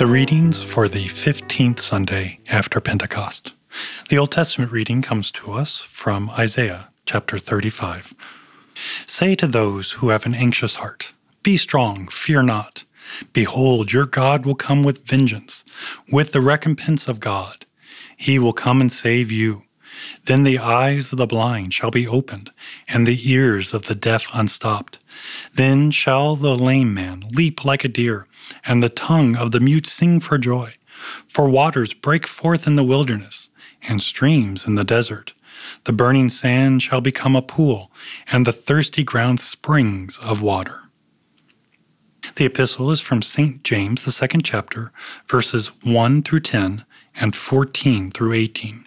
for the 15th Sunday after Pentecost. The Old Testament reading comes to us from Isaiah chapter 35. Say to those who have an anxious heart, Be strong, fear not. Behold, your God will come with vengeance, with the recompense of God. He will come and save you. Then the eyes of the blind shall be opened, and the ears of the deaf unstopped. Then shall the lame man leap like a deer, and the tongue of the mute sing for joy. For waters break forth in the wilderness, and streams in the desert. The burning sand shall become a pool, and the thirsty ground springs of water. The epistle is from St. James, the second chapter, verses 1 through 10 and 14 through 18.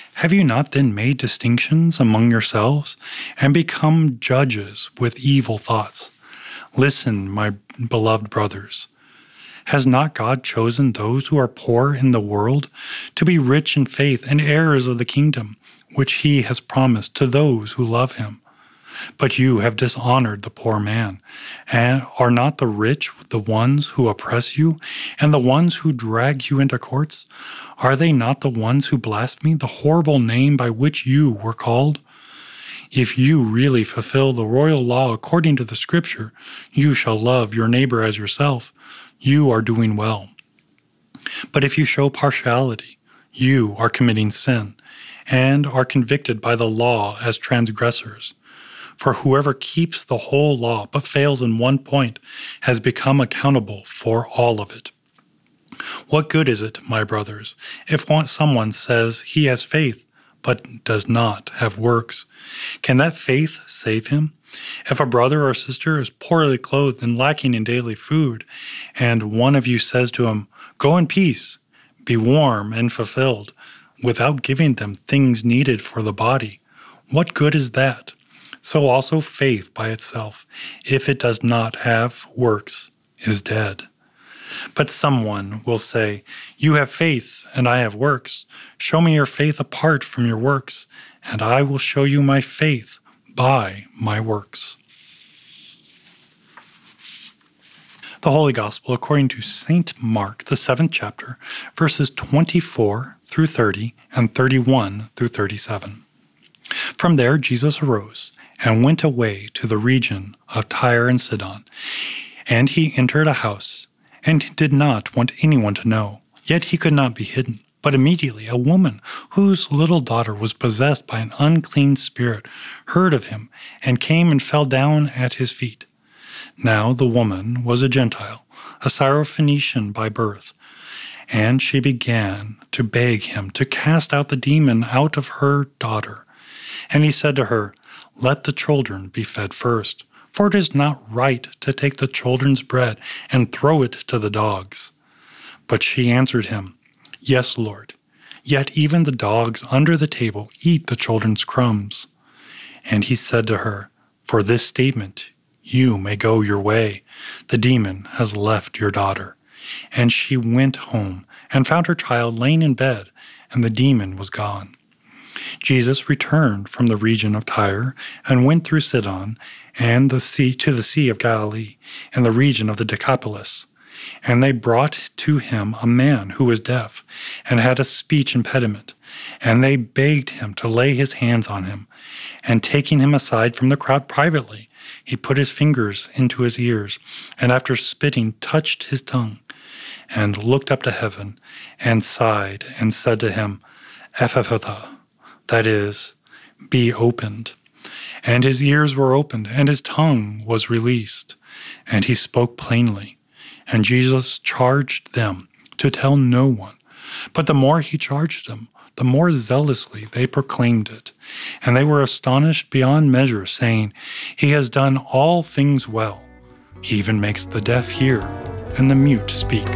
have you not then made distinctions among yourselves and become judges with evil thoughts? Listen, my beloved brothers. Has not God chosen those who are poor in the world to be rich in faith and heirs of the kingdom, which he has promised to those who love him? But you have dishonored the poor man. And are not the rich the ones who oppress you, and the ones who drag you into courts? Are they not the ones who blaspheme the horrible name by which you were called? If you really fulfill the royal law according to the scripture, you shall love your neighbor as yourself, you are doing well. But if you show partiality, you are committing sin, and are convicted by the law as transgressors. For whoever keeps the whole law but fails in one point has become accountable for all of it. What good is it, my brothers, if someone says he has faith, but does not have works? Can that faith save him? If a brother or sister is poorly clothed and lacking in daily food, and one of you says to him, Go in peace, be warm and fulfilled, without giving them things needed for the body, what good is that? So also faith by itself, if it does not have works, is dead. But someone will say, You have faith, and I have works. Show me your faith apart from your works, and I will show you my faith by my works. The Holy Gospel according to St. Mark, the seventh chapter, verses 24 through 30 and 31 through 37. From there, Jesus arose and went away to the region of Tyre and Sidon. And he entered a house and did not want anyone to know. Yet he could not be hidden. But immediately a woman whose little daughter was possessed by an unclean spirit heard of him and came and fell down at his feet. Now the woman was a Gentile, a Syrophoenician by birth, and she began to beg him to cast out the demon out of her daughter. And he said to her, Let the children be fed first for it is not right to take the children's bread and throw it to the dogs. But she answered him, Yes, Lord. Yet even the dogs under the table eat the children's crumbs. And he said to her, For this statement, you may go your way. The demon has left your daughter. And she went home and found her child laying in bed, and the demon was gone. Jesus returned from the region of Tyre and went through Sidon and the sea to the sea of Galilee and the region of the Decapolis. And they brought to him a man who was deaf and had a speech impediment. And they begged him to lay his hands on him. And taking him aside from the crowd privately, he put his fingers into his ears, and after spitting, touched his tongue, and looked up to heaven, and sighed, and said to him, Ephphatha, that is, be opened. And his ears were opened, and his tongue was released, and he spoke plainly. And Jesus charged them to tell no one. But the more he charged them, the more zealously they proclaimed it. And they were astonished beyond measure, saying, He has done all things well. He even makes the deaf hear and the mute speak.